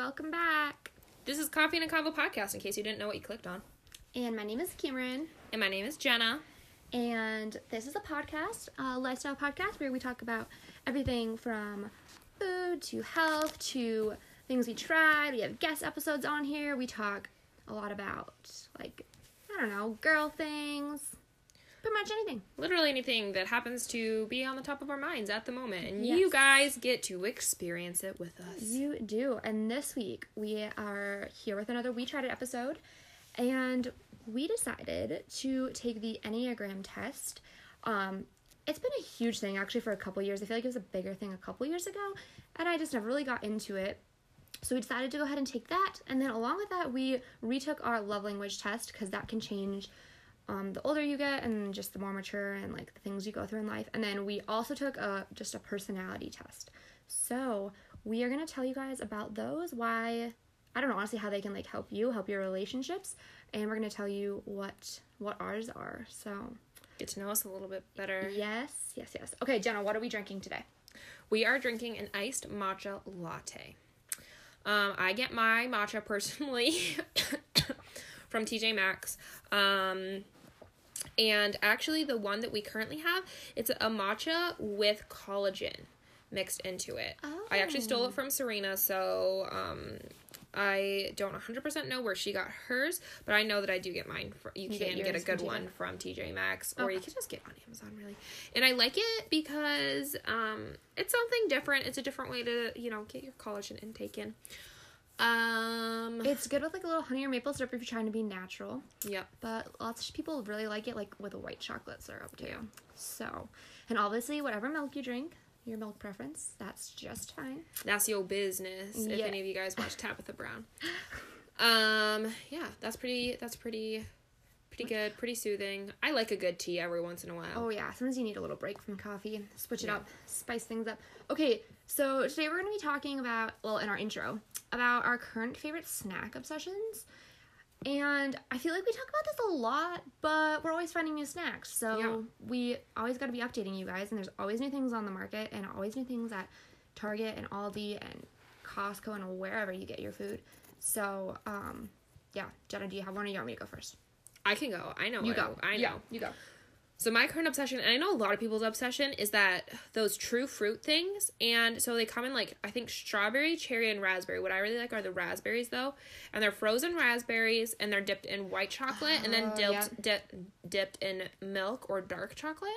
welcome back. This is Coffee and a Convo podcast, in case you didn't know what you clicked on. And my name is Cameron, And my name is Jenna. and this is a podcast, a lifestyle podcast where we talk about everything from food to health to things we tried. We have guest episodes on here. We talk a lot about, like, I don't know, girl things, pretty much anything. Literally anything that happens to be on the top of our minds at the moment. And Yes. you guys get to experience it with us. You do. And this week we are here with another We Tried It episode. And we decided to take the Enneagram test. Um, it's been a huge thing actually for a couple years. I feel like it was a bigger thing a couple years ago. And I just never really got into it. So we decided to go ahead and take that. And then along with that, we retook our love language test because that can change um, the older you get and just the more mature and like the things you go through in life. And then we also took a just a personality test. So we are gonna tell you guys about those. Why I don't know honestly how they can like help you, help your relationships, and we're gonna tell you what what ours are. So Get to know us a little bit better. yes, yes, yes. Okay, Jenna, what are we drinking today? We are drinking an iced matcha latte. Um, I get my matcha personally from TJ Maxx. Um, and actually, the one that we currently have, it's a matcha with collagen mixed into it. I actually stole it from Serena, so um, I don't 100% know where she got hers, but I know that I do get mine. For, you, You can get, a yours from good one from TJ Maxx, or Okay. you can just get on Amazon, really. And I like it because um, it's something different. It's a different way to, you know, get your collagen intake in. Um, It's good with like a little honey or maple syrup if you're trying to be natural, yep. but lots of people really like it like with a white chocolate syrup too. So, and obviously whatever milk you drink, your milk preference, that's just fine. That's your business. If any of you guys watch Tabitha Brown. Um, yeah, that's pretty. That's pretty. Pretty good. Pretty soothing. I like a good tea every once in a while. Oh yeah, sometimes you need a little break from coffee, switch it Yeah. up, spice things up. Okay, so today we're going to be talking about, well, in our intro, about our current favorite snack obsessions. And I feel like we talk about this a lot, but we're always finding new snacks. So Yeah. we always got to be updating you guys, and there's always new things on the market, and always new things at Target and Aldi and Costco and wherever you get your food. So, um, yeah, Jenna, do you have one, or you want me to go first? I can go. I know. You go. I, know. Yeah, you go. So my current obsession, and I know a lot of people's obsession, is that those true fruit things. And so they come in like I think strawberry, cherry, and raspberry. What I really like are the raspberries though, and they're frozen raspberries, and they're dipped in white chocolate, and then Oh, dipped dip, dipped in milk or dark chocolate.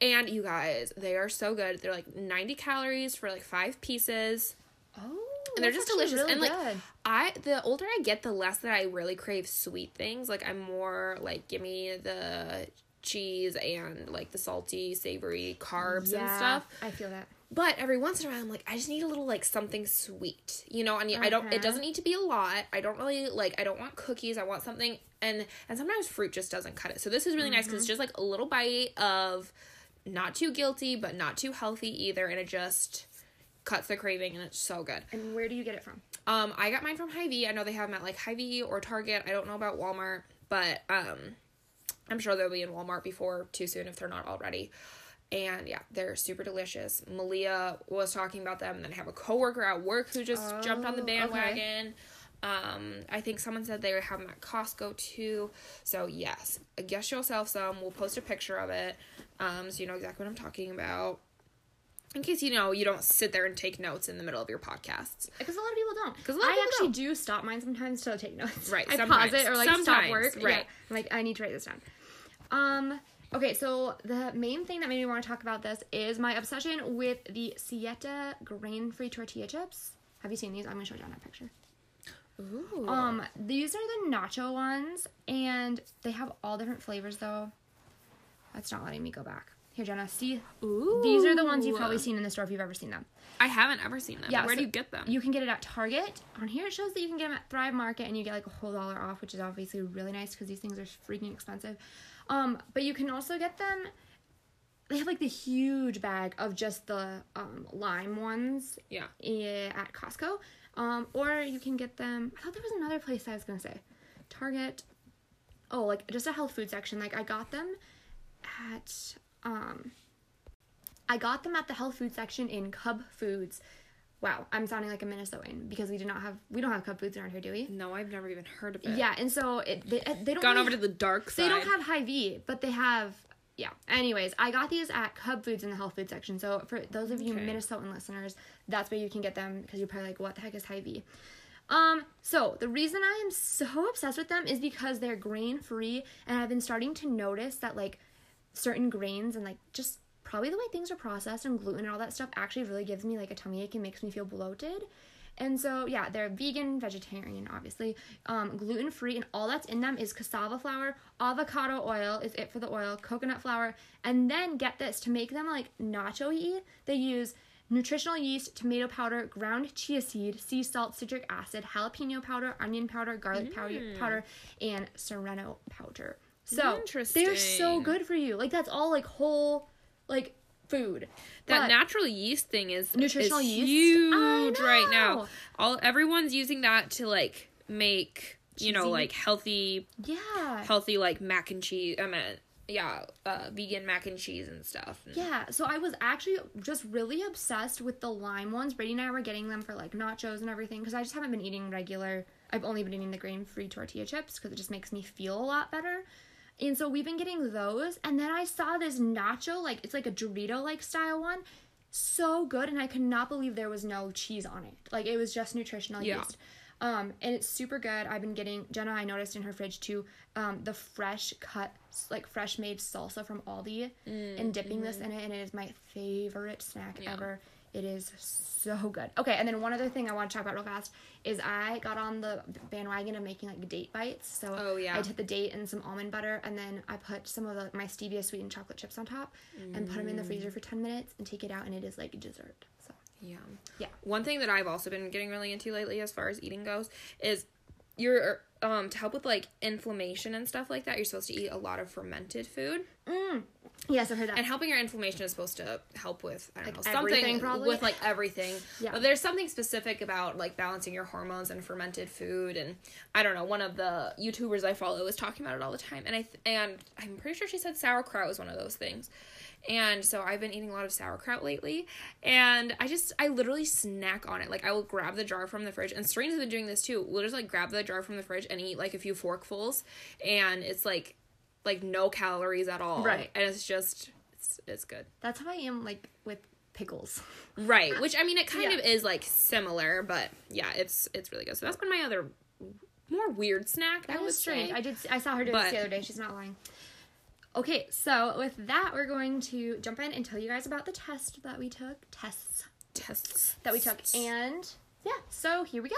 And you guys, they are so good. They're like ninety calories for like five pieces. Oh, and they're just delicious. really and like good. I, the older I get, the less that I really crave sweet things. Like I'm more like, give me the cheese and like the salty, savory carbs and stuff. I feel that. But every once in a while, I'm like, I just need a little like something sweet, you know. And I don't. It doesn't need to be a lot. I don't really like. I don't want cookies. I want something. And and sometimes fruit just doesn't cut it. So this is really nice because it's just like a little bite of not too guilty, but not too healthy either, and it just cuts the craving, and it's so good. And where do you get it from? Um, I got mine from Hy-Vee. I know they have them at like Hy-Vee or Target. I don't know about Walmart, but um, I'm sure they'll be in Walmart before too soon if they're not already. And yeah, they're super delicious. Malia was talking about them, and then I have a coworker at work who just jumped on the Oh, okay. bandwagon. Um, I think someone said they have them at Costco too. So yes, get yourself some. We'll post a picture of it, um, so you know exactly what I'm talking about. In case you know you don't sit there and take notes in the middle of your podcasts. Because a lot of people don't. 'Cause a lot of I people actually don't. do stop mine sometimes to take notes. Right, I sometimes. pause it or like stop work. right. Yeah. I'm like, I need to write this down. Um. Okay, so the main thing that made me want to talk about this is my obsession with the Siete grain-free tortilla chips. Have you seen these? I'm gonna show you on that picture. Ooh. Um, these are the nacho ones, and they have all different flavors though. That's not letting me go back. Here, Jenna, see. Ooh. These are the ones you've probably seen in the store if you've ever seen them. I haven't ever seen them. Yeah, Where so do you get them? You can get it at Target. On here it shows that you can get them at Thrive Market and you get like a whole dollar off, which is obviously really nice because these things are freaking expensive. Um, but you can also get them. They have like the huge bag of just the um, lime ones yeah. at Costco. Um, or you can get them. I thought there was another place I was gonna say, Target. Oh, like just a health food section. Like I got them at um. I got them at the health food section in Cub Foods. Wow, I'm sounding like a Minnesotan because we do not have we don't have Cub Foods around here, do we? No, I've never even heard of it. Yeah, and so it they, they don't Gone really- over to the dark side. they don't have Hy-Vee, but they have yeah. Anyways, I got these at Cub Foods in the health food section. So for those of you Okay. Minnesotan listeners, that's where you can get them because you're probably like, what the heck is Hy-Vee? Um, so the reason I am so obsessed with them is because they're grain free, and I've been starting to notice that like certain grains and like just probably the way things are processed and gluten and all that stuff actually really gives me like a tummy ache and makes me feel bloated. And so yeah, they're vegan, vegetarian, obviously, um, gluten free, and all that's in them is cassava flour, avocado oil is it for the oil, coconut flour, and then get this to make them like nacho y. They use nutritional yeast, tomato powder, ground chia seed, sea salt, citric acid, jalapeno powder, onion powder, garlic powder, powder, and serrano powder. So they're so good for you. Like that's all like whole like food. That But- natural yeast thing is Nutritional is yeast? huge right now. All everyone's using that to like make you know like healthy yeah. healthy like mac and cheese. I mean, yeah, uh, vegan mac and cheese and stuff. Yeah, so I was actually just really obsessed with the lime ones. Brady and I were getting them for like nachos and everything because I just haven't been eating regular. I've only been eating the grain free tortilla chips because it just makes me feel a lot better. And so we've been getting those. And then I saw this nacho, like it's like a Dorito like style one. So good. And I could not believe there was no cheese on it. Like it was just nutritional Yeah. yeast. Um, and it's super good. I've been getting Jenna. I noticed in her fridge too, um, the fresh cut, like fresh made salsa from Aldi, and dipping this in it, and it is my favorite snack Mm, Yeah. ever. It is so good. Okay, and then one other thing I want to talk about real fast is I got on the bandwagon of making like date bites. So Oh, yeah. I took the date and some almond butter, and then I put some of the, my stevia sweetened chocolate chips on top, and put them in the Mm. freezer for ten minutes, and take it out, and it is like dessert. Yeah. Yeah. One thing that I've also been getting really into lately as far as eating goes is you're um to help with like inflammation and stuff like that, you're supposed to eat a lot of fermented food. yes, I've heard that. And helping your inflammation is supposed to help with I don't Like know something probably? with like everything. Yeah. But there's something specific about like balancing your hormones and fermented food and I don't know, one of the YouTubers I follow is talking about it all the time and I th- and I'm pretty sure she said sauerkraut was one of those things. And so I've been eating a lot of sauerkraut lately and I just I literally snack on it. Like I will grab the jar from the fridge and Serena's been doing this too. We'll just like grab the jar from the fridge and eat like a few forkfuls and it's like like no calories at all. Right. And it's just it's, it's good. That's how I am like with pickles. Right, which I mean it kind Yeah. of is like similar, but yeah, it's it's really good. So that's been my other more weird snack. That would was strange. say. I did. I saw her do But- this the other day. She's not lying. Okay, so with that, we're going to jump in and tell you guys about the test that we took. Tests tests that we took, and yeah. So here we go.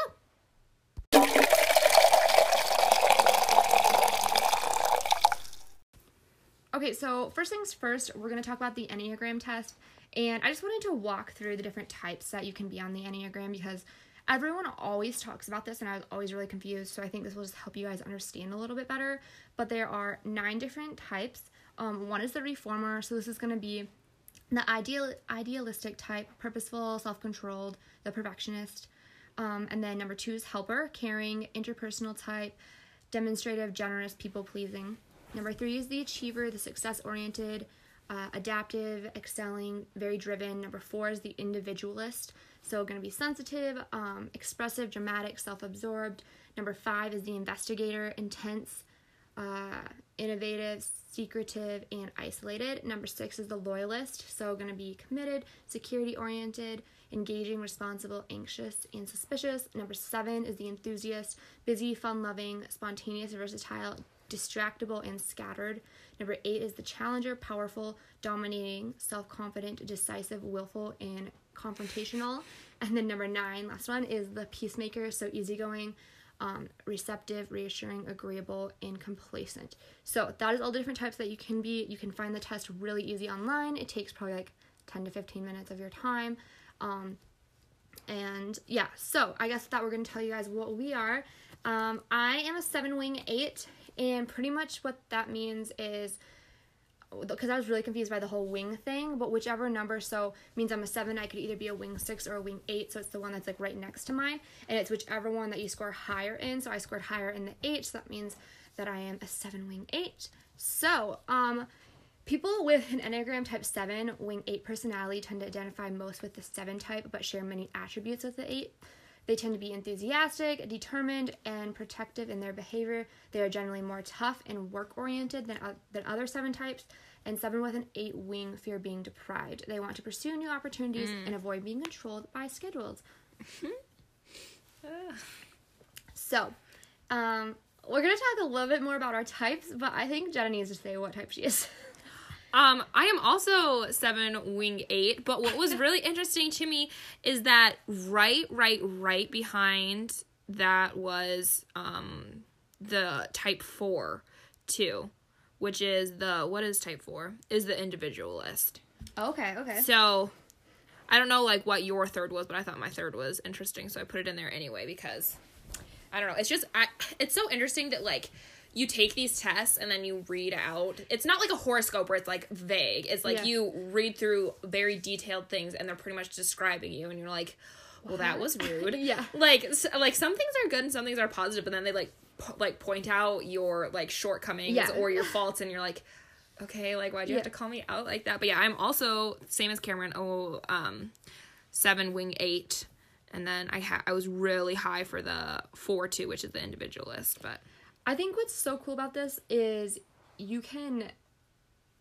Okay, so first things first, we're going to talk about the Enneagram test. And I just wanted to walk through the different types that you can be on the Enneagram because everyone always talks about this and I was always really confused. So I think this will just help you guys understand a little bit better. But there are nine different types. Um, one is the reformer. So this is going to be the ideal idealistic type, purposeful, self-controlled, the perfectionist. Um, and then number two is helper, caring, interpersonal type, demonstrative, generous, people pleasing. Number three is the achiever, the success oriented, uh, adaptive, excelling, very driven. Number four is the individualist, so going to be sensitive, um, expressive, dramatic, self absorbed. Number five is the investigator, intense, uh, innovative, secretive, and isolated. Number six is the loyalist, so going to be committed, security oriented, engaging, responsible, anxious, and suspicious. Number seven is the enthusiast, busy, fun loving, spontaneous, versatile, distractible, and scattered. Number eight is the challenger, powerful, dominating, self confident, decisive, willful, and confrontational. And then number nine, last one, is the peacemaker, so easygoing, um, receptive, reassuring, agreeable, and complacent. So that is all the different types that you can be. You can find the test really easy online. It takes probably like 10 to 15 minutes of your time. Um, and yeah, so I guess that we're to tell you guys what we are. Um, I am a seven wing eight, and pretty much what that means is because I was really confused by the whole wing thing, but whichever number so means I'm a seven, I could either be a wing six or a wing eight, so it's the one that's like right next to mine, and it's whichever one that you score higher in. So I scored higher in the eight, so that means that I am a seven wing eight. So, um, People with an Enneagram Type 7 Wing 8 personality tend to identify most with the 7 type but share many attributes with the 8. They tend to be enthusiastic, determined, and protective in their behavior. They are generally more tough and work oriented than, uh, than other 7 types. And 7 with an 8 wing fear being deprived. They want to pursue new opportunities and avoid being controlled by schedules. So, um, we're going to talk a little bit more about our types, but I think Jenna needs to say what type she is. Um, I am also seven wing eight, but what was really interesting to me is that right, right, right behind that was um the type four too, which is the what is type four? Is the individualist. Okay, okay. So I don't know like what your third was, but I thought my third was interesting, so I put it in there anyway because I don't know. It's just I it's so interesting that like you take these tests and then you read out. It's not like a horoscope where it's like vague. It's like Yeah. you read through very detailed things and they're pretty much describing you and you're like, "Well, that was rude." Yeah. Like s- like some things are good and some things are positive, but then they like po- like point out your like shortcomings Yeah. or your faults and you're like, "Okay, like why do you have to call me out like that?" But yeah, I'm also same as Cameron. Oh, um 7 wing 8 and then I ha- I was really high for the 4 2, which is the individualist, but I think what's so cool about this is you can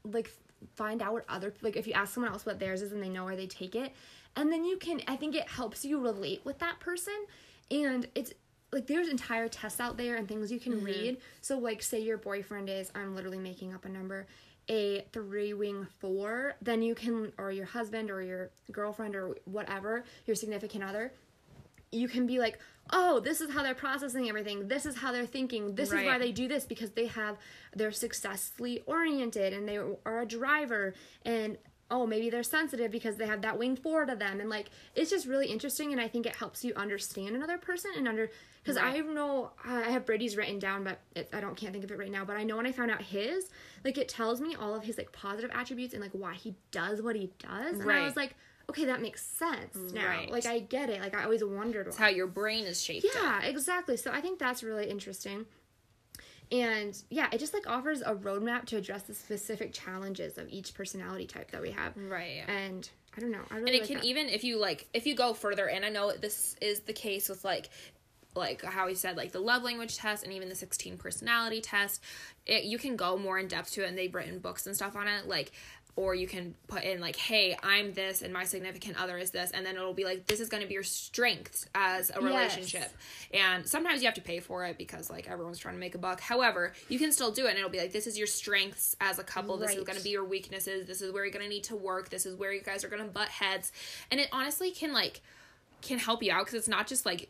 like find out what other like if you ask someone else what theirs is and they know where they take it and then you can I think it helps you relate with that person and it's like there's entire tests out there and things you can mm-hmm. read. So like say your boyfriend is I'm literally making up a number a three wing four, then you can or your husband or your girlfriend or whatever, your significant other, you can be like, oh, this is how they're processing everything. This is how they're thinking. This is why they do this because they have they're successfully oriented and they are a driver and oh maybe they're sensitive because they have that wing four to them and like it's just really interesting and I think it helps you understand another person and under because I know I have Brady's written down but it, I don't can't think of it right now but I know when I found out his like it tells me all of his like positive attributes and like why he does what he does and I Right. was like okay that makes sense now Right. like I get it like I always wondered why. it's how your brain is shaped up. Yeah, exactly. So I think that's really interesting. And yeah, it just like offers a roadmap to address the specific challenges of each personality type that we have. Right. And I don't know. I really and it like can that. even if you like if you go further and i know this is the case with like like how he said like the love language test and even the 16 personality test it, you can go more in depth to it and they've written books and stuff on it like or you can put in like hey i'm this and my significant other is this and then it'll be like this is going to be your strengths as a relationship. Yes. and sometimes you have to pay for it because like everyone's trying to make a buck. However you can still do it and it'll be like this is your strengths as a couple. Right. this is going to be your weaknesses. This is where you're going to need to work. This is where you guys are going to butt heads. And it honestly can like can help you out because it's not just like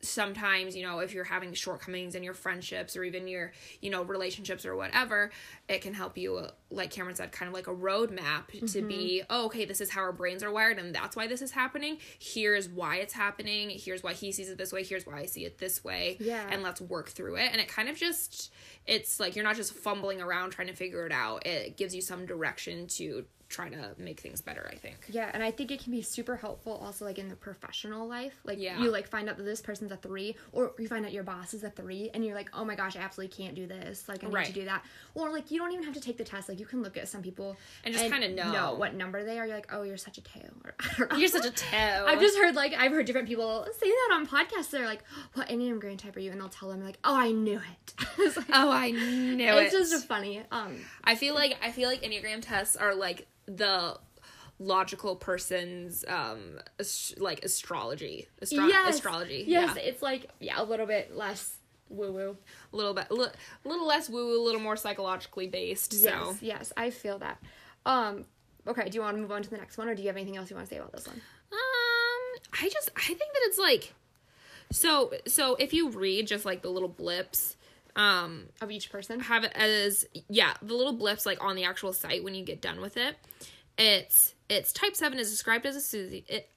sometimes you know if you're having shortcomings in your friendships or even your you know relationships or whatever it can help you uh, like cameron said kind of like a roadmap to be oh okay this is how our brains are wired and that's why this is happening. Here's why it's happening. Here's why he sees it this way. Here's why i see it this way. Yeah. and let's work through it. And it kind of just it's like you're not just fumbling around trying to figure it out. It gives you some direction to try to make things better i think Yeah, and I think it can be super helpful also like in the professional life. Like Yeah. you like find out that this person's a three, or you find out your boss is a three, and you're like, oh my gosh, I absolutely can't do this. Like I need Right. to do that. Or like you don't even have to take the test. Like you can look at some people And just kinda know. what number they are. You're like, oh, you're such a two. Or, know. you're such a toe I've just heard like I've heard different people say that on podcasts. They're like, "What Enneagram type are you?" And they'll tell them like, "Oh, I knew it." it's like, oh i knew it's it just funny. Um, I feel like I feel like Enneagram tests are like the logical person's um ast- like astrology Astro- yes, astrology Yes, yeah. it's like yeah, a little bit less woo woo. a little bit a li- little less woo woo a little more psychologically based Yes, so yes, I feel that. Um, okay, do you want to move on to the next one, or do you have anything else you want to say about this one? um I just I think that it's like so so if you read just like the little blips um Of each person. have it as yeah the little blips like on the actual site when you get done with it it's it's type 7 is described as a Susie it,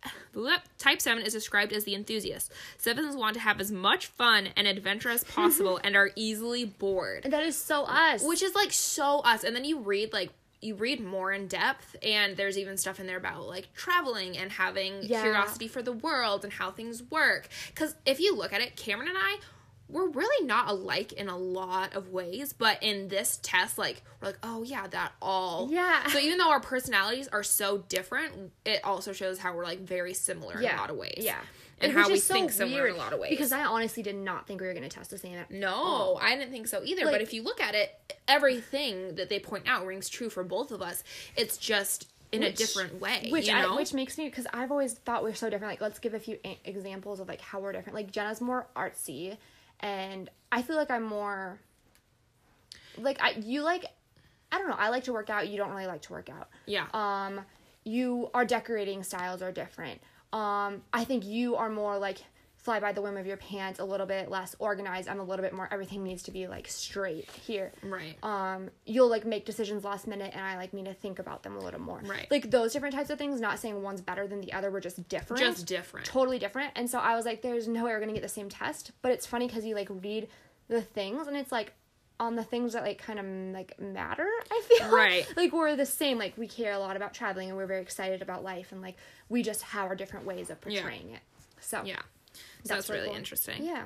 type 7 is described as the enthusiast sevens want to have as much fun and adventure as possible and are easily bored And That is so us. which is like so us and then you read like you read more in depth and there's even stuff in there about like traveling and having Yeah. curiosity for the world and how things work because if you look at it cameron and i we're really not alike in a lot of ways, but in this test, like we're like, oh yeah, that all. Yeah. So even though our personalities are so different, it also shows how we're like very similar in a lot of ways. Yeah. And Which how we so think similar in a lot of ways. Because I honestly did not think we were going to test the same. No, I didn't think so either. Like- but if you look at it, everything that they point out rings true for both of us. It's just in a different way. Which you know? I, which makes me because I've always thought we're so different. Like let's give a few a- examples of like how we're different. Like Jenna's more artsy, and I feel like I'm more. Like I you like, I don't know. I like to work out. You don't really like to work out. yeah. Um, you our decorating styles are different. Um, I think you are more like fly by the whim of your pants, a little bit less organized. I'm a little bit more. Everything needs to be like straight here. right. Um, you'll like make decisions last minute, and I like need to think about them a little more. Right. Like those different types of things. Not saying one's better than the other. We're just different. just different. totally different. And so I was like, there's no way we're gonna get the same test. But it's funny because you like read the things, and it's like on the things that like kind of like matter. I feel Right. like we're the same. Like we care a lot about traveling, and we're very excited about life, and like we just have our different ways of Yeah. portraying it. So yeah. So that's, really really cool. interesting. yeah.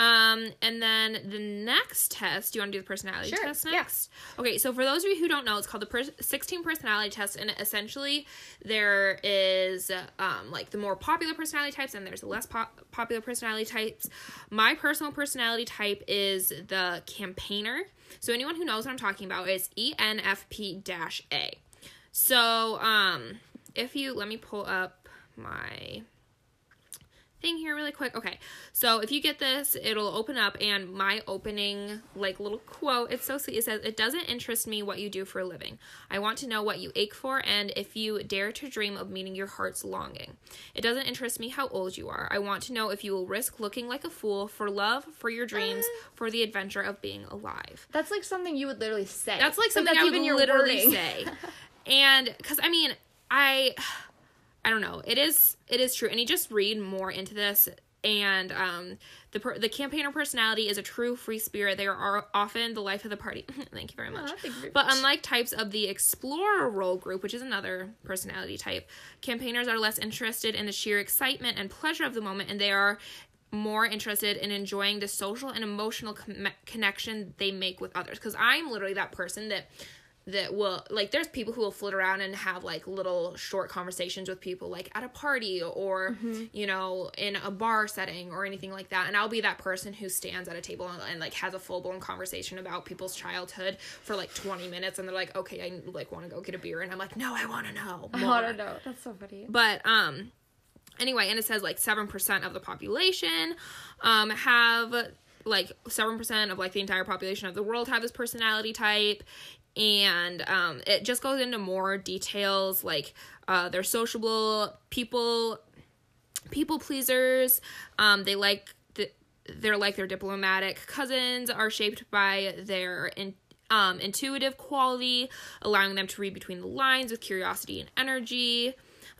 Um, and then the next test, do you want to do the personality Sure, test yeah. next? Okay, so for those of you who don't know, it's called the per- 16 personality test, and essentially there is um, like the more popular personality types, and there's the less pop- popular personality types. My personal personality type is the campaigner. So anyone who knows what I'm talking about is E ENFP-A. So um, if you let me pull up my thing here really quick. Okay. So if you get this, it'll open up and my opening like little quote, it's so sweet. It says, "It doesn't interest me what you do for a living. I want to know what you ache for and if you dare to dream of meeting your heart's longing. It doesn't interest me how old you are. I want to know if you will risk looking like a fool for love, for your dreams, uh. for the adventure of being alive." That's like something you would literally say. That's like something that's I would even literally wording. say. And cuz I mean, I I don't know. It is it is true. And you just read more into this and um the per- the campaigner personality is a true free spirit. They are often the life of the party. Thank you very much. Aw, thank you but unlike types of the explorer role group, which is another personality type, campaigners are less interested in the sheer excitement and pleasure of the moment and they are more interested in enjoying the social and emotional com- connection they make with others because i'm literally that person that that will like there's people who will flit around and have like little short conversations with people like at a party or you know in a bar setting or anything like that and i'll be that person who stands at a table and, and like has a full-blown conversation about people's childhood for like 20 minutes and they're like okay i like want to go get a beer and i'm like no i want to know I more. don't know. That's so funny. But um anyway, and it says like 7% of the population um have like 7% of like the entire population of the world have this personality type and um it just goes into more details like uh they're sociable people people pleasers. Um they like the, they're like their diplomatic cousins are shaped by their in, um, intuitive quality allowing them to read between the lines with curiosity and energy.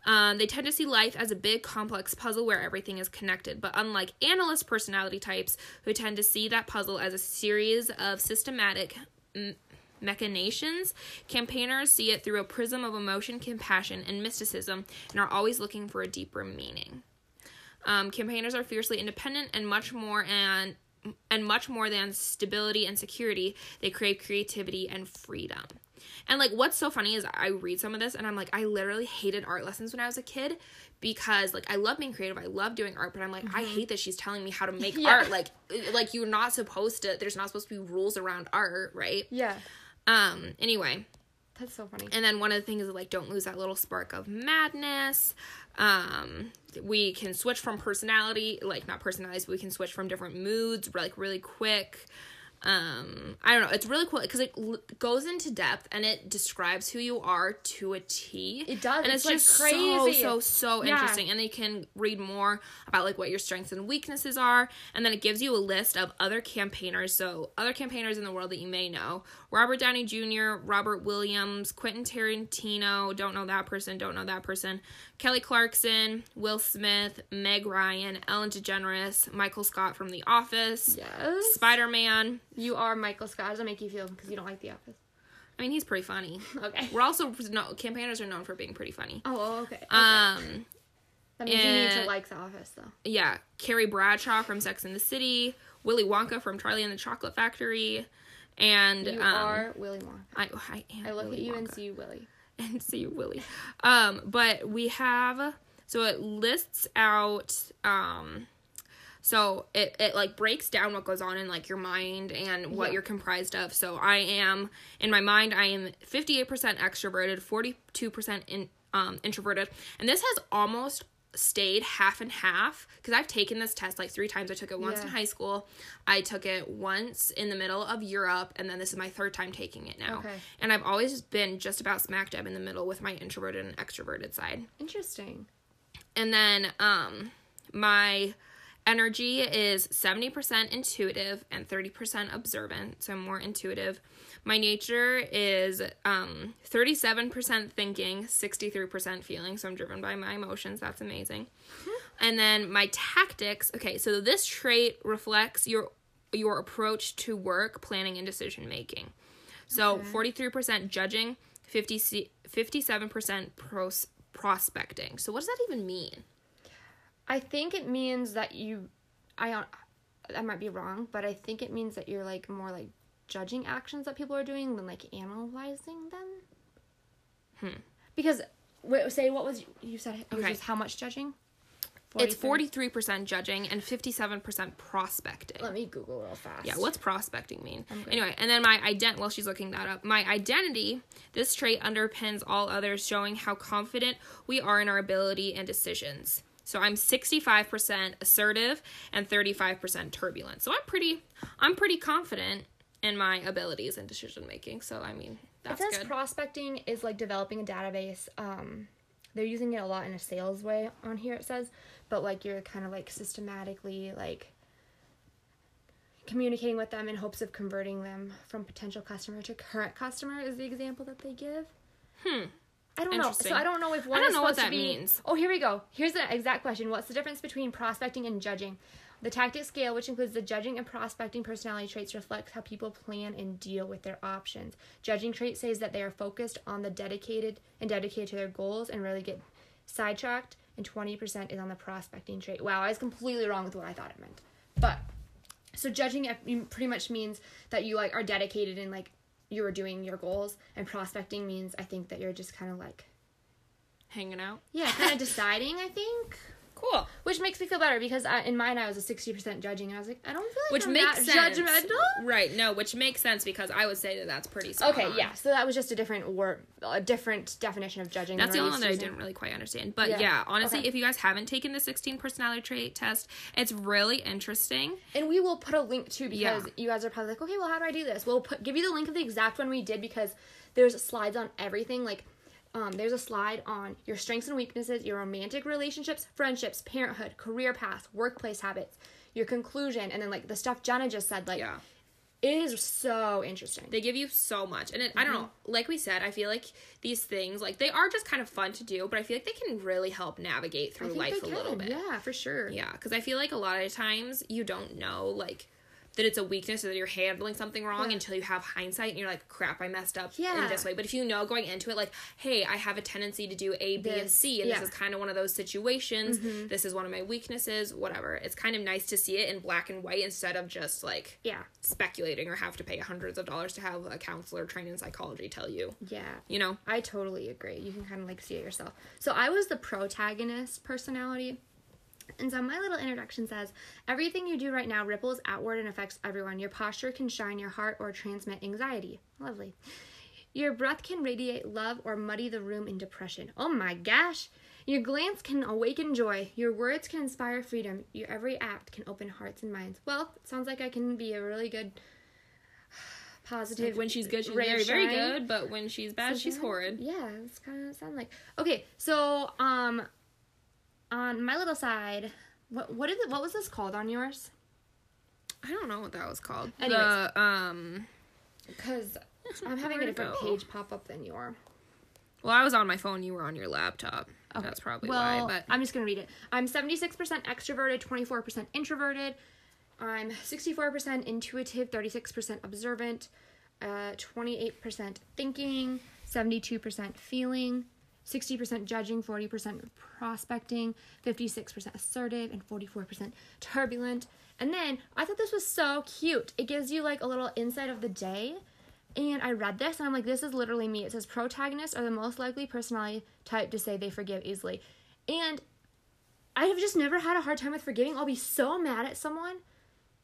Um, they tend to see life as a big complex puzzle where everything is connected. But unlike analyst personality types who tend to see that puzzle as a series of systematic m- machinations campaigners see it through a prism of emotion compassion and mysticism and are always looking for a deeper meaning um, campaigners are fiercely independent and much more and and much more than stability and security. They crave creativity and freedom. And like what's so funny is I read some of this and I'm like I literally hated art lessons when I was a kid because like I love being creative. I love doing art, but I'm like I hate that she's telling me how to make Yeah. art. Like like you're not supposed to there's not supposed to be rules around art, right? Yeah. Um anyway, That's so funny. and then one of the things is like don't lose that little spark of madness. Um, we can switch from personality, like not personalities, but we can switch from different moods like really quick. Um, I don't know. It's really cool because it l- goes into depth and it describes who you are to a T. It does. and It's, it's, like, just crazy. so so so Yeah. interesting. And you can read more about like what your strengths and weaknesses are, and then it gives you a list of other campaigners. So other campaigners in the world that you may know: Robert Downey Jr., Robert Williams, Quentin Tarantino. Don't know that person. Don't know that person. Kelly Clarkson, Will Smith, Meg Ryan, Ellen DeGeneres, Michael Scott from The Office, Yes. Spider Man. You are Michael Scott. How does that make you feel? Because you don't like The Office. I mean, he's pretty funny. Okay. We're also no campaigners are known for being pretty funny. Oh, okay. okay. Um, that means you need to like The Office, though. yeah, Carrie Bradshaw from Sex and the City, Willy Wonka from Charlie and the Chocolate Factory, and You um, are Willy Wonka. I, I am. I look Willy at you and see you, Willy. and see Willie. Um, but we have so it lists out um so it, it like breaks down what goes on in like your mind and what Yeah. you're comprised of. So I am in my mind I am 58% extroverted, 42% in um introverted. And this has almost stayed half and half because I've taken this test like three times. I took it once in high school. I took it once in the middle of Europe and then this is my third time taking it now. Okay. And I've always been just about smack dab in the middle with my introverted and extroverted side. Interesting. And then um my energy is 70% intuitive and 30% observant, so I'm more intuitive. My nature is um 37% thinking, 63% feeling, so I'm driven by my emotions. That's amazing. And then my tactics, okay, so this trait reflects your your approach to work, planning and decision making. So Okay. 43% judging, 50 57% pros, prospecting. So what does that even mean? I think it means that you, I don't, I might be wrong, but I think it means that you're like more like judging actions that people are doing than like analyzing them. Hmm. Because wait, say what was you said? It was Okay. just how much judging? It's 43? 43% judging and 57% prospecting. Let me Google real fast. Yeah, what's prospecting mean? Anyway, and then my ident well, she's looking that up. My identity, this trait underpins all others, showing how confident we are in our ability and decisions. So I'm 65% assertive and 35% turbulent. So I'm pretty I'm pretty confident in my abilities and decision making. So I mean, that's it says good. prospecting is like developing a database. Um, they're using it a lot in a sales way on here. It says, but like you're kind of like systematically like communicating with them in hopes of converting them from potential customer to current customer is the example that they give. Hmm. I don't know. So I don't know if one I don't know what that be- means. Oh, here we go. Here's the exact question. What's the difference between prospecting and judging? The tactic scale, which includes the judging and prospecting personality traits, reflects how people plan and deal with their options. Judging trait says that they are focused on the dedicated and dedicated to their goals and rarely get sidetracked. And 20% is on the prospecting trait. Wow, I was completely wrong with what I thought it meant. But so judging pretty much means that you like are dedicated and like you're doing your goals, and prospecting means I think that you're just kind of like Hanging out. yeah, kind of deciding. I think, Cool. which makes me feel better because I, in mine I was a sixty percent judging, and I was like, I don't feel like Which I'm makes that sense. judgmental. Right. No, which makes sense because I would say that that's pretty spot Okay, on. yeah. So that was just a different word, a different definition of judging. That's the only one that I didn't really quite understand. But Yeah. yeah, honestly, Okay. if you guys haven't taken the 16 personality trait test, it's really interesting. And we will put a link too because Yeah. you guys are probably like, okay, well, how do I do this? We'll put give you the link of the exact one we did because there's slides on everything. Like, um, there's a slide on your strengths and weaknesses, your romantic relationships, friendships, parenthood, career path, workplace habits, your conclusion, and then like the stuff Jenna just said. Like, Yeah. it is so interesting. They give you so much. And it, I don't know, like we said, I feel like these things, like they are just kind of fun to do, but I feel like they can really help navigate through life a little bit. Yeah, for sure. Yeah, because I feel like a lot of times you don't know, like, that it's a weakness or that you're handling something wrong Yeah. until you have hindsight and you're like, crap, I messed up Yeah. in this way. But if you know going into it, like, hey, I have a tendency to do A, B, and C, and yeah. Mm-hmm. this is kind of one of those situations. This is one of my weaknesses, whatever. It's kind of nice to see it in black and white instead of just like Yeah. speculating or have to pay hundreds of dollars to have a counselor trained in psychology tell you, Yeah. you know? I totally agree. You can kind of like see it yourself. So I was the protagonist personality. And so my little introduction says everything you do right now ripples outward and affects everyone. Your posture can shine your heart or transmit anxiety. Lovely. Your breath can radiate love or muddy the room in depression. Oh my gosh. Your glance can awaken joy. Your words can inspire freedom. Your every act can open hearts and minds. Well, sounds like I can be a really good positive When she's good, she's very, very good, but when she's bad, she's Something horrid. Yeah, it's kind of sound like. Okay, so um, on my little side, what what is it? What was this called on yours? I don't know what that was called. Anyways. The, um, Because I'm having a different go? page pop up than your. Well, I was on my phone. You were on your laptop. Okay. That's probably well, why. But I'm just gonna read it. I'm 76% extroverted, 24% introverted. I'm 64% intuitive, 36% observant, uh, 28% thinking, 72% feeling, 60% judging, 40% prospecting, 56% assertive, and 44% turbulent. And then I thought this was so cute. It gives you like a little insight of the day. And I read this and I'm like, this is literally me. It says protagonists are the most likely personality type to say they forgive easily. And I have just never had a hard time with forgiving. I'll be so mad at someone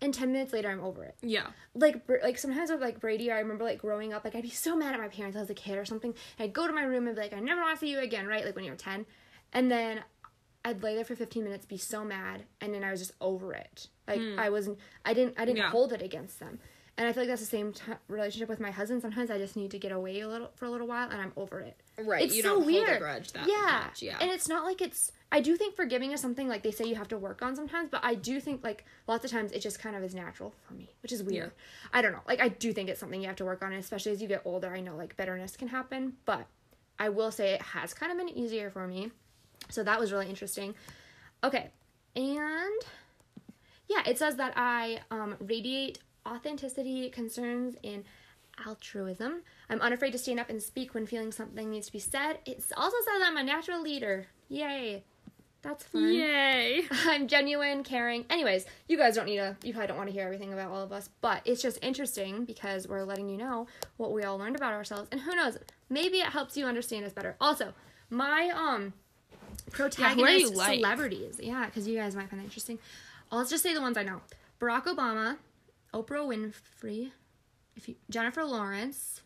and 10 minutes later I'm over it. Yeah. Like Br- like sometimes with like Brady, I remember like growing up, like I'd be so mad at my parents as a kid or something. And I'd go to my room and be like, I never want to see you again, right? Like when you were 10. And then I'd lay there for 15 minutes, be so mad, and then I was just over it. Like hmm. I wasn't, I didn't, I didn't. Yeah. hold it against them. And I feel like that's the same t- relationship with my husband. Sometimes I just need to get away a little for a little while, and I'm over it. Right. It's you so don't hold weird. a grudge that yeah. much. Yeah. And it's not like it's. I do think forgiving is something like they say you have to work on sometimes, but I do think like lots of times it just kind of is natural for me, which is weird. I don't know. Like I do think it's something you have to work on, especially as you get older. I know like bitterness can happen, but I will say it has kind of been easier for me. So that was really interesting. Okay, and yeah, it says that I um, radiate authenticity, concerns, and altruism. I'm unafraid to stand up and speak when feeling something needs to be said. It also says I'm a natural leader. Yay. That's fun. Yay. I'm genuine, caring. Anyways, you guys don't need to, you probably don't want to hear everything about all of us, but it's just interesting because we're letting you know what we all learned about ourselves. And who knows, maybe it helps you understand us better. Also, my, um, protagonist you like? celebrities. Yeah, because you guys might find that interesting. I'll just say the ones I know Barack Obama, Oprah Winfrey, if you, Jennifer Lawrence.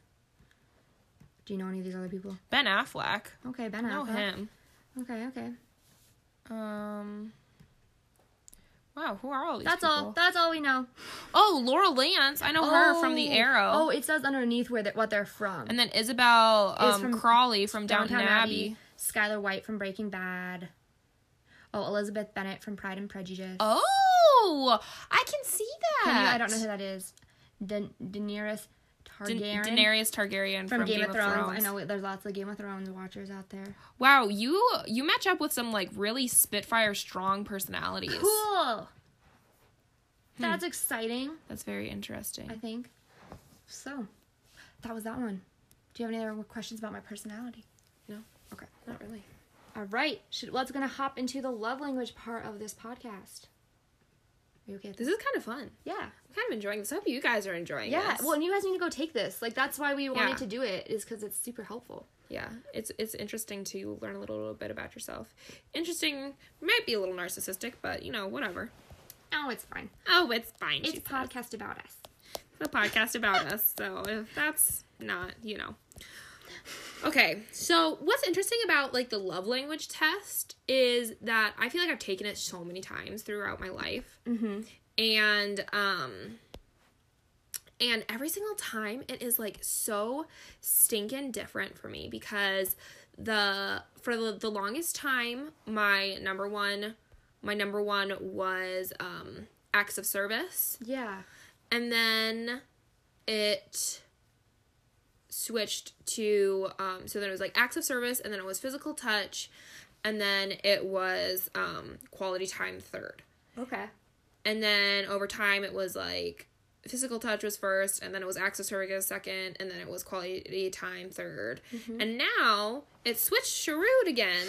Do you know any of these other people? Ben Affleck. Okay, Ben Affleck. Know him. Okay, okay. Um. Wow, who are all these That's people? all. That's all we know. Oh, Laurel Lance. I know her from The Oh. Arrow. Oh, it says underneath where they, what they're from. and then Isobel Is um, from Crawley from Downton, Abbey. Skyler White from Breaking Bad. Oh, Elizabeth Bennet from Pride and Prejudice. Oh, I can see that. Can you- I don't know who that is. Da- Daenerys Da- Targaryen Daenerys Targaryen from, Game, of Thrones. I know there's lots of Game of Thrones watchers out there. Wow, you you match up with some like really Spitfire strong personalities. Cool. Hmm. That's exciting. That's very interesting. I think. So, that was that one. Do you have any other questions about my personality? No. Okay. Not really. All right. Should, let's gonna hop into the love language part of this podcast. Okay? This? This is kind of fun. Yeah. I'm kind of enjoying this. I hope you guys are enjoying Yeah. this. Well, and you guys need to go take this. Like that's why we wanted Yeah. to do it is because it's super helpful. yeah, it's it's interesting to learn a little, little bit about yourself. Interesting, might be a little narcissistic, but you know, whatever. Oh, it's fine. Oh, it's fine. It's a podcast about us. It's a podcast about us, so if that's not, you know. Okay, so what's interesting about like the love language test is that I feel like I've taken it so many times throughout my life. Mm-hmm. and um and every single time it is like so stinking different for me because the for the, the longest time my number one my number one was um acts of service Yeah. and then it switched to um so then it was like acts of service and then it was physical touch and then it was um quality time third. Okay. and then over time it was like physical touch was first and then it was acts of service second and then it was quality time 3rd and now it switched Sharud again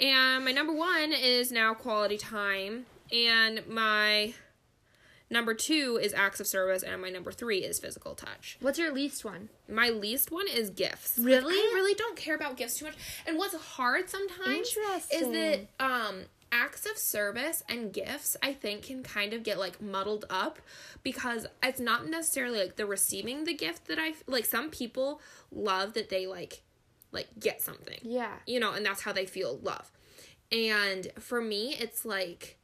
and my number one is now quality time and my number two is acts of service and my number three is physical touch What's your least one? my least one is gifts. Like, Really? I really don't care about gifts too much. And what's hard sometimes is that um acts of service and gifts I think can kind of get like muddled up because it's not necessarily like the receiving the gift that I like some people love that they like like get something. Yeah. You know, and that's how they feel love. And for me it's like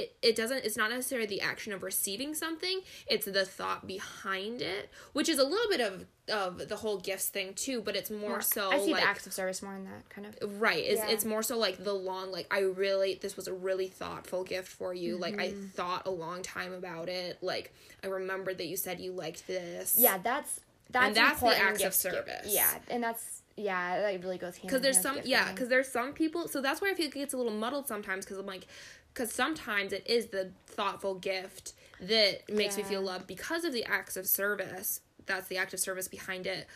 it, it doesn't it's not necessarily the action of receiving something it's the thought behind it which is a little bit of of the whole gifts thing too but it's more so I see like the acts of service more in that kind of. right it's, Yeah. it's more so like the long like i really this was a really thoughtful gift for you like i Mm-hmm. thought a long time about it like i remembered that you said you liked this Yeah, that's that's And that's the important acts of gifts to give. service. Yeah, and that's yeah, that really goes hand. because there's some yeah because there's some people so that's why i feel like it gets a little muddled sometimes because i'm like because sometimes it is the thoughtful gift that makes me feel loved because of the acts of service that's the act of service behind it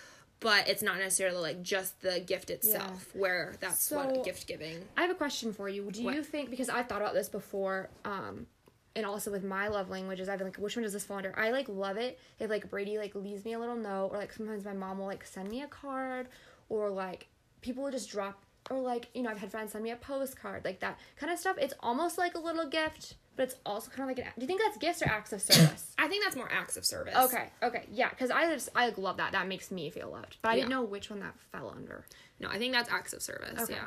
but it's not necessarily like just the gift itself where that's So- what gift giving I have a question for you. Do What? you think because I've thought about this before, um, and also with my love languages, I've been like, which one does this fall under? I like love it if like Brady like leaves me a little note, or like sometimes my mom will like send me a card, or like people will just drop, or like you know I've had friends send me a postcard, like that kind of stuff. It's almost like a little gift, but it's also kind of like an. Do you think that's gifts or acts of service? I think that's more acts of service. okay, okay, yeah, because I just I like, love that. That makes me feel loved, but I didn't know which one that fell under. No, I think that's acts of service. Okay. Yeah.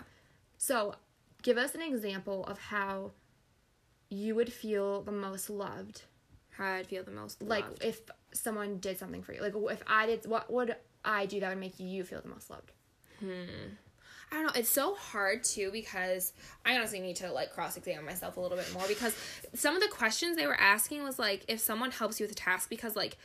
So, give us an example of how you would feel the most loved How I'd feel the most loved. like if someone did something for you like if i did what would i do that would make you feel the most loved hmm. I don't know. It's so hard too because I honestly need to like cross examine myself a little bit more because some of the questions they were asking was like if someone helps you with a task because like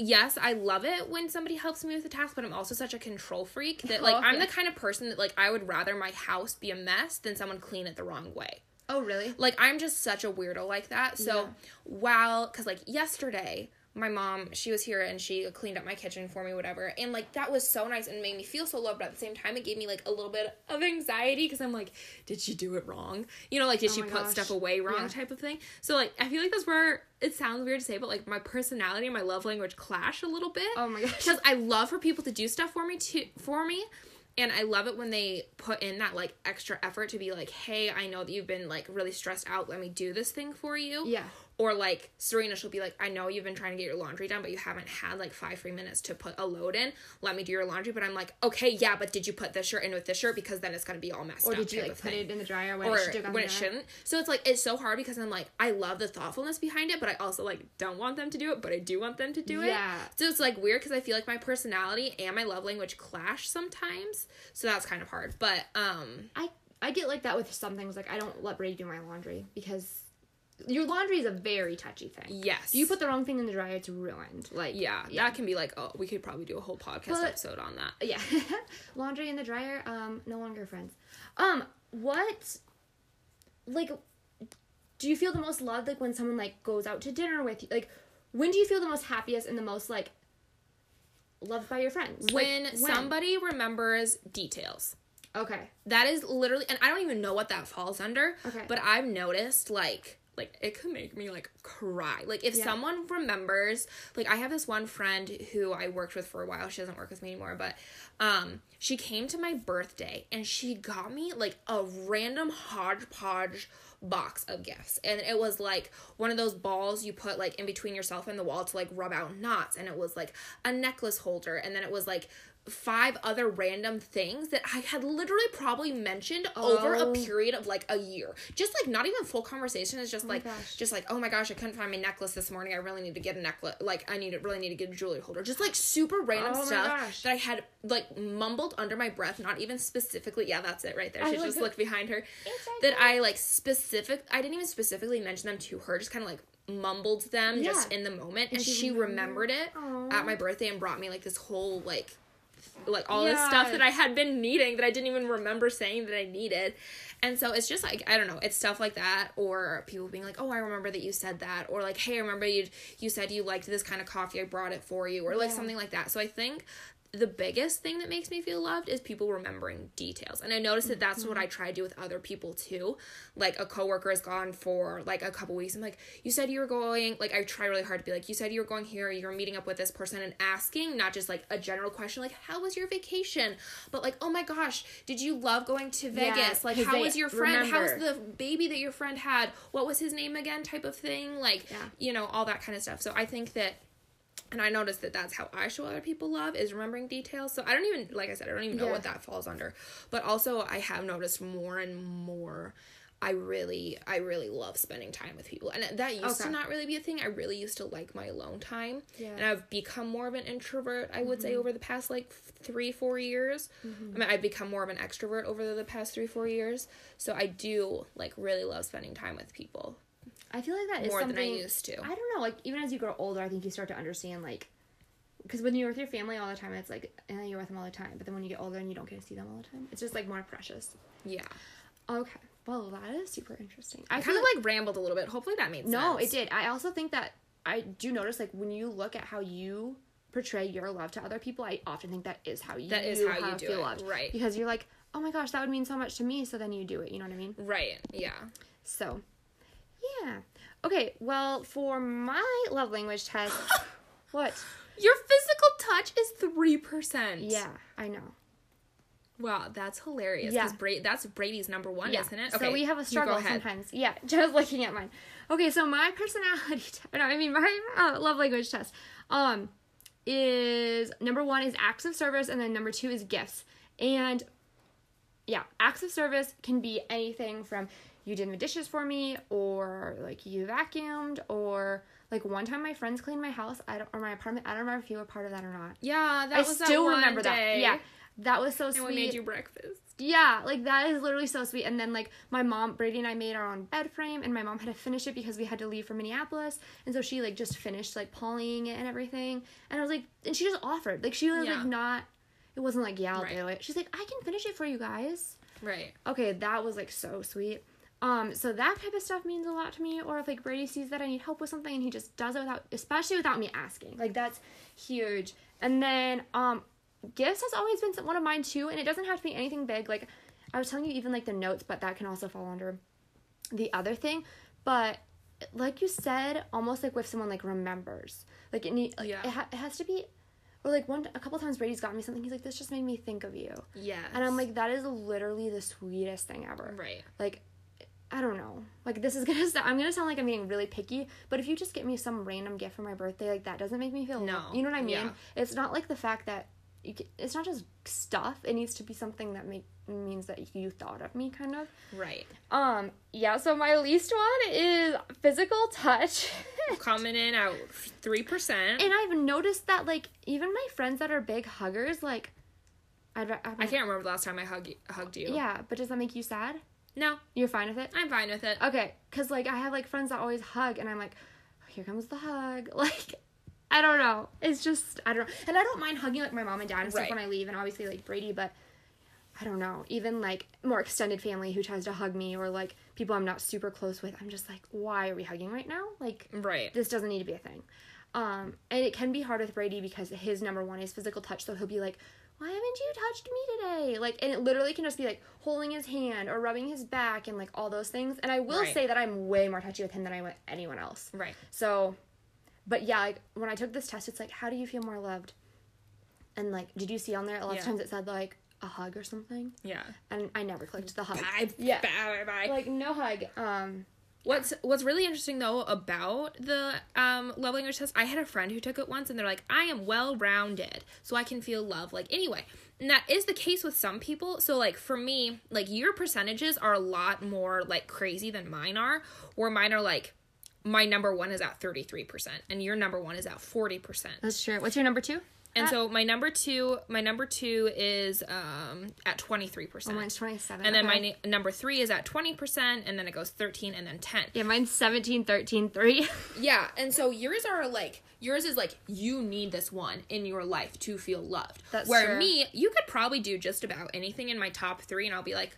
yes, I love it when somebody helps me with a task, but I'm also such a control freak that like oh, I'm the kind of person that like I would rather my house be a mess than someone clean it the wrong way. oh really Like I'm just such a weirdo like that. So Yeah. while cuz like yesterday my mom she was here and she cleaned up my kitchen for me whatever and like that was so nice and made me feel so loved but at the same time it gave me like a little bit of anxiety because i'm like did she do it wrong you know like did Oh she put gosh. stuff away wrong Yeah. type of thing so like i feel like that's where it sounds weird to say but like my personality and my love language clash a little bit Oh my gosh. because i love for people to do stuff for me too for me and I love it when they put in that like extra effort to be like, "Hey, I know that you've been like really stressed out. Let me do this thing for you." Yeah. Or like Serena, she'll be like, "I know you've been trying to get your laundry done, but you haven't had like five free minutes to put a load in. Let me do your laundry." But I'm like, "Okay, yeah, but did you put this shirt in with this shirt because then it's gonna be all messed or up." did you like put thing it in the dryer when or it should when it shouldn't. So it's like it's so hard because I'm like I love the thoughtfulness behind it, but I also like don't want them to do it, but I do want them to do it. Yeah. So it's like weird because I feel like my personality and my love language clash sometimes. So that's kind of hard. But um i i get like that with some things like i don't let brady do my laundry because your laundry is a very touchy thing yes. if you put the wrong thing in the dryer it's ruined like yeah, yeah. that can be like oh we could probably do a whole podcast But- episode on that. yeah laundry in the dryer um no longer friends um what like do you feel the most loved like when someone like goes out to dinner with you like when do you feel the most happiest and the most like loved by your friends Like, When, somebody remembers details. okay That is literally, and I don't even know what that falls under. Okay. But I've noticed, like, like it could make me like cry. Like if Yeah. someone remembers, like I have this one friend who I worked with for a while. She doesn't work with me anymore, but um, she came to my birthday and she got me like a random hodgepodge box of gifts and it was like one of those balls you put like in between yourself and the wall to like rub out knots and it was like a necklace holder and then it was like five other random things that I had literally probably mentioned over a Oh. period of like a year. Just like not even full conversation. It's just oh my like just like, oh my gosh, I couldn't find my necklace this morning. I really need to get a necklace. Like I need to really need to get a jewelry holder. Just like super random Oh stuff that I had like mumbled under my breath, not even specifically. Yeah, that's it right there. She like just that- looked behind her. That I like specific. I didn't even specifically mention them to her. Just kind of like mumbled them just in the moment, and, And she remembered? remembered it Aw. at my birthday and brought me like this whole like like all this stuff that I had been needing that I didn't even remember saying that I needed. And so it's just like I don't know, it's stuff like that or people being like, "Oh, I remember that you said that." Or like, "Hey, I remember you you said you liked this kind of coffee. I brought it for you." Or like Yeah. something like that. So I think the biggest thing that makes me feel loved is people remembering details. And I noticed that that's what mm-hmm. I try to do with other people too. Like a coworker has gone for like a couple weeks. I'm like, you said you were going, like I try really hard to be like, you said you were going here, you're meeting up with this person and asking, not just like a general question like, how was your vacation? But like, oh my gosh, did you love going to Yeah, Vegas? like 'cause how was your friend? How was the baby that your friend had? What was his name again? Type of thing. Like, Yeah. you know, all that kind of stuff. So I think that and I noticed that that's how I show other people love is remembering details. So I don't even, like I said, I don't even know Yeah. what that falls under. But also, I have noticed more and more. I really, I really love spending time with people, and that used to not really be a thing. I really used to like my alone time, Yeah. and I've become more of an introvert. I would say Mm-hmm. over the past like three, four years. I mean, I've become more of an extrovert over the past three, four years. So I do like really love spending time with people I feel like that is more something than I used to. I don't know, like even as you grow older, I think you start to understand like because when you're with your family all the time, it's like and you're with them all the time. But then when you get older and you don't get to see them all the time, it's just like more precious. yeah, Okay, well that is super interesting. I I kind of like rambled a little bit. Hopefully that made no, sense. it did. I also think that I do notice like when you look at how you portray your love to other people, I often think that is how you That is how you do feel it, loved, right. Because you're like, oh my gosh, that would mean so much to me. So then you do it. You know what I mean? Right. Yeah. So, yeah. Okay, well, for my love language test, what? Your physical touch is three percent. Yeah, I know. Wow, that's hilarious. Yeah. Because Bra- that's Brady's number one, Yeah. isn't it? Okay, So we have a struggle sometimes. Yeah, just looking at mine. Okay, so my personality, t- no, I mean my uh, love language test, um, is number one is acts of service, and then number two is gifts. And yeah, acts of service can be anything from you did the dishes for me, or like you vacuumed, or like one time my friends cleaned my house, I don't, or my apartment. I don't remember if you were part of that or not. Yeah, that I was still that one remember that. day. Yeah, that was so sweet. And sweet. we made you breakfast. Yeah, like that is literally so sweet. And then like my mom, Brady and I made our own bed frame, and my mom had to finish it because we had to leave for Minneapolis, and so she like just finished like polying it and everything. And I was like, and she just offered, like she was Yeah. like not, it wasn't like yeah I'll Right. do it. She's like I can finish it for you guys. Right. Okay, that was like so sweet. Um, so that type of stuff means a lot to me. Or if like Brady sees that I need help with something and he just does it without, especially without me asking, like that's huge. And then um, gifts has always been one of mine too, and it doesn't have to be anything big. Like I was telling you, even like the notes, but that can also fall under the other thing. But like you said, almost like with someone like remembers, like it need, like, Yeah. it, ha- it has to be. Or like one, a couple times Brady's got me something. He's like, "This just made me think of you," Yeah. and I'm like, "That is literally the sweetest thing ever." Right. like I don't know. Like this is gonna sound, I'm gonna sound like I'm being really picky, but if you just get me some random gift for my birthday, like that doesn't make me feel No. You know what I mean? Yeah. It's not like the fact that you ca it's not just stuff. It needs to be something that make means that you thought of me, kind of. Right. Um. Yeah. So my least one is physical touch. Coming in at three percent. and I've noticed that like even my friends that are big huggers, like I'd, I'd I can't remember the last time I hug, hugged you. Yeah, but does that make you sad? No, You're fine with it? I'm fine with it. Okay, cause like I have like friends that always hug, and I'm like, here comes the hug. Like, I don't know. It's just I don't know, and I don't mind hugging like my mom and dad and stuff Right. when I leave, and obviously like Brady, but I don't know. Even like more extended family who tries to hug me, or like people I'm not super close with, I'm just like, why are we hugging right now? Like, Right. this doesn't need to be a thing. Um, and it can be hard with Brady because his number one is physical touch, so he'll be like, Why haven't you touched me today? Like, and it literally can just be like holding his hand or rubbing his back and like all those things. And I will Right. say that I'm way more touchy with him than I with anyone else. Right. So, but yeah, like when I took this test, it's like, How do you feel more loved? And like, did you see on there a lot Yeah. of times it said like a hug or something? Yeah. And I never clicked the hug. Bye. Yeah. Bye. Bye. Bye. Like, no hug. Um, What's What's really interesting though about the um, love language test, I had a friend who took it once, and they're like, "I am well rounded, so I can feel love." Like anyway, and that is the case with some people. So like for me, like your percentages are a lot more like crazy than mine are. Where mine are like, my number one is at thirty three percent, and your number one is at forty percent. that's true. What's your number two? And Uh, so my number two, my number two is um at twenty three percent. mine's 27. And then okay. my number three is at 20%, and then it goes 13 and then 10. Yeah, mine's 17, 13, 3. Yeah, and so yours are like, yours is like, you need this one in your life to feel loved. That's Where true. me, you could probably do just about anything in my top three, and I'll be like,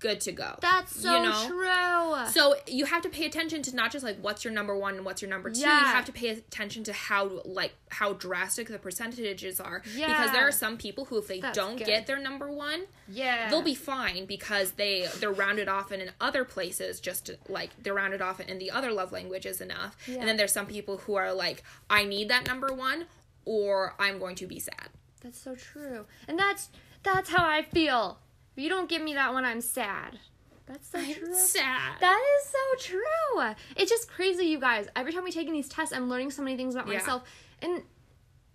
good to go. That's so You know? true. So you have to pay attention to not just like what's your number one and what's your number two. Yeah. You have to pay attention to how like how drastic the percentages are. Yeah. Because there are some people who if they That's don't good. get their number one, yeah. they'll be fine because they they're rounded off in, in other places just to, like they're rounded off in the other love languages enough Yeah. and then there's some people who are like i need that number one or i'm going to be sad That's so true. And that's that's how I feel. If you don't give me that one, I'm sad. That's so true. sad That is so true. It's just crazy, you guys. Every time we take in these tests, I'm learning so many things about Yeah. myself. And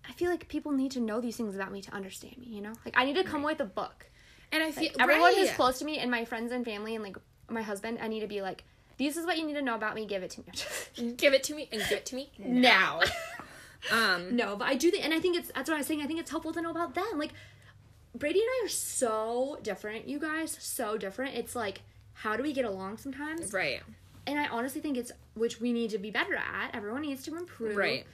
I feel like people need to know these things about me to understand me, you know? Like, I need to come with a book. and i feel Everyone right. who's close to me and my friends and family and, like, my husband, I need to be like, this is what you need to know about me. Give it to me. give it to me and give it to me now um No, but I do think, and I think it's that's what I was saying. I think it's helpful to know about them. Like Brady and I are so different, you guys, so different. It's like, how do we get along sometimes? right And I honestly think it's which we need to be better at. Everyone needs to improve, right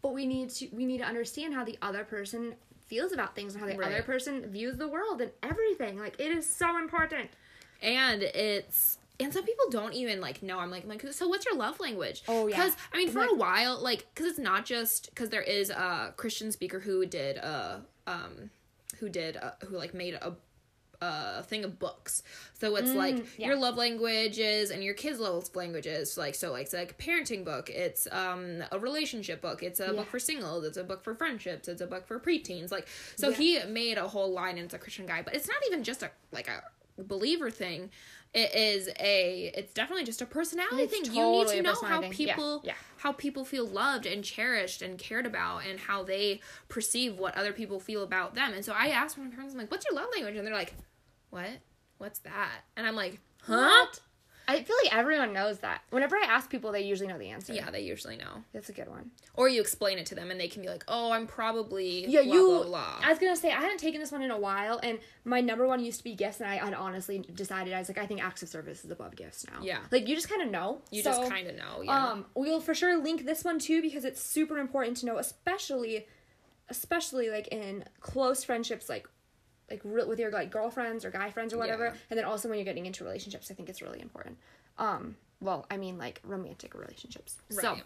But we need to we need to understand how the other person feels about things and how the Right. other person views the world and everything. Like it is so important. and it's and some people don't even like know. I'm like, I'm like, so what's your love language? Oh, yeah. Because I mean, for Like- a while, like, because it's not just because there is a Christian speaker who did uh um who did uh, who like made a a thing of books. So it's like Mm, yeah. your love languages and your kids' love languages. Like so, like it's like a parenting book. It's um a relationship book. It's a Yeah. book for singles. It's a book for friendships. It's a book for preteens. Like so, Yeah. he made a whole line, and it's a Christian guy. But it's not even just a like a believer thing. It is a. It's definitely just a personality It's thing. you need to know how thing. Yeah, people yeah. how people feel loved and cherished and cared about and how they perceive what other people feel about them. And so I asked my parents, I'm like, what's your love language? And they're like, what? What's that? And I'm like, huh? What? I feel like everyone knows that. Whenever I ask people, they usually know the answer. Yeah, they usually know. That's a good one. Or you explain it to them and they can be like, oh, I'm probably Yeah, blah, you. blah, blah. I was gonna say I hadn't taken this one in a while, and my number one used to be gifts, and I had honestly decided I was like, I think acts of service is above gifts now. Yeah. like you just kind of know. you So, just kind of know. Yeah. Um, we'll for sure link this one too because it's super important to know, especially, especially like in close friendships, like, like re- with your like girlfriends or guy friends or whatever, Yeah. and then also when you're getting into relationships, I think it's really important. Um, well, I mean like romantic relationships. So,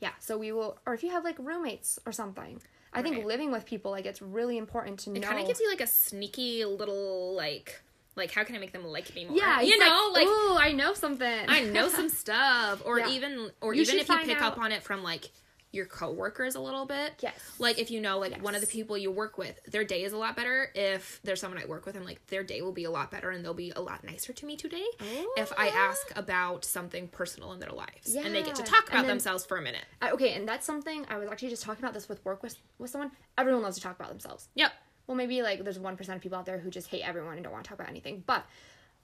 yeah, so we will, or if you have like roommates or something. I think Right. living with people, like, it's really important to know. it kind of gives you like a sneaky little, like, like how can I make them like me more? yeah, you know, like, ooh, I know something. I know some stuff, or Yeah. even, or You even if you pick out- up on it from like your coworkers a little bit. Yes. Like if you know like one of the people you work with, their day is a lot better. If there's someone I work with, I'm like their day will be a lot better and they'll be a lot nicer to me today. If I Oh. ask about something personal in their lives and they get to talk about then- themselves for a minute. I- okay, and that's something I was actually just talking about this with work with with someone. Everyone loves to talk about themselves. Yep. Well, maybe like there's one percent of people out there who just hate everyone and don't want to talk about anything, but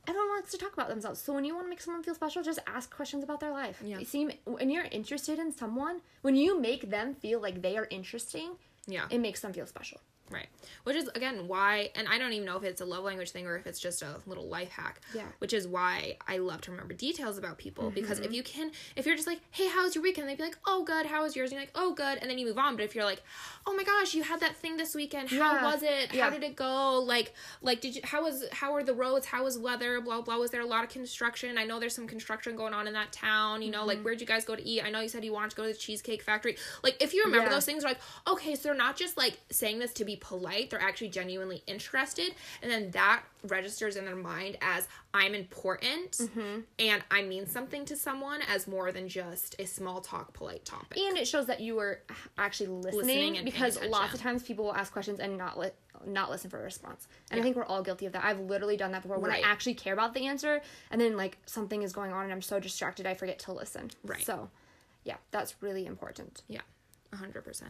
everyone wants to talk about themselves. So when you want to make someone feel special, just ask questions about their life. Yeah. You seem when you're interested in someone, when you make them feel like they are interesting, Yeah. it makes them feel special. Right. Which is again why and I don't even know if it's a love language thing or if it's just a little life hack. Yeah. Mm-hmm. Which is why I love to remember details about people because if you can if you're just like, "Hey, how was your weekend?" they'd be like, "Oh, good. How was yours?" And you're like, "Oh, good." And then you move on, but if you're like, "Oh my gosh, you had that thing this weekend. How Yeah. was it? Yeah. How did it go? Like like did you how was how were the roads? How was weather? Blah blah. Was there a lot of construction? I know there's some construction going on in that town. You know, Mm-hmm. like where'd you guys go to eat? I know you said you wanted to go to the cheesecake factory. Like if you remember Yeah. those things, like, okay, so they're not just like saying this to be polite, they're actually genuinely interested. And then that registers in their mind as I'm important Mm-hmm. and I mean something to someone as more than just a small talk, polite topic. And it shows that you were actually listening, Listening and because lots of times people will ask questions and not li- not listen for a response. And Yeah. I think we're all guilty of that. I've literally done that before when Right. I actually care about the answer and then like something is going on and I'm so distracted I forget to listen. Right. So, yeah, that's really important. yeah, 100%.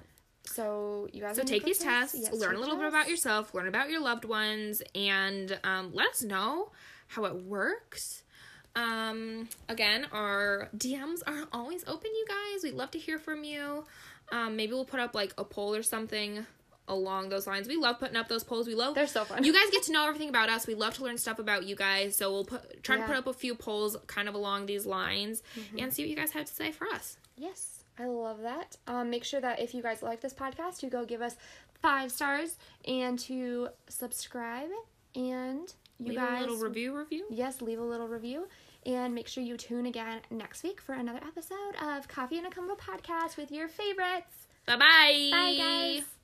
So, you guys So take these tests, Yes, learn a little bit about yourself, learn about your loved ones, and um, let us know how it works. Um, again, our DMs are always open, you guys. We'd love to hear from you. Um, maybe we'll put up like a poll or something along those lines. We love putting up those polls. We love They're so fun. You guys get to know everything about us. We love to learn stuff about you guys. So we'll put try to put up a few polls kind of along these lines Mm-hmm. and see what you guys have to say for us. Yes, I love that. Um, make sure that if you guys like this podcast, you go give us five stars and to subscribe. And you guys Leave guys, a little review review. yes, leave a little review. And make sure you tune again next week for another episode of Coffee and a Combo podcast with your favorites. Bye-bye. Bye, guys.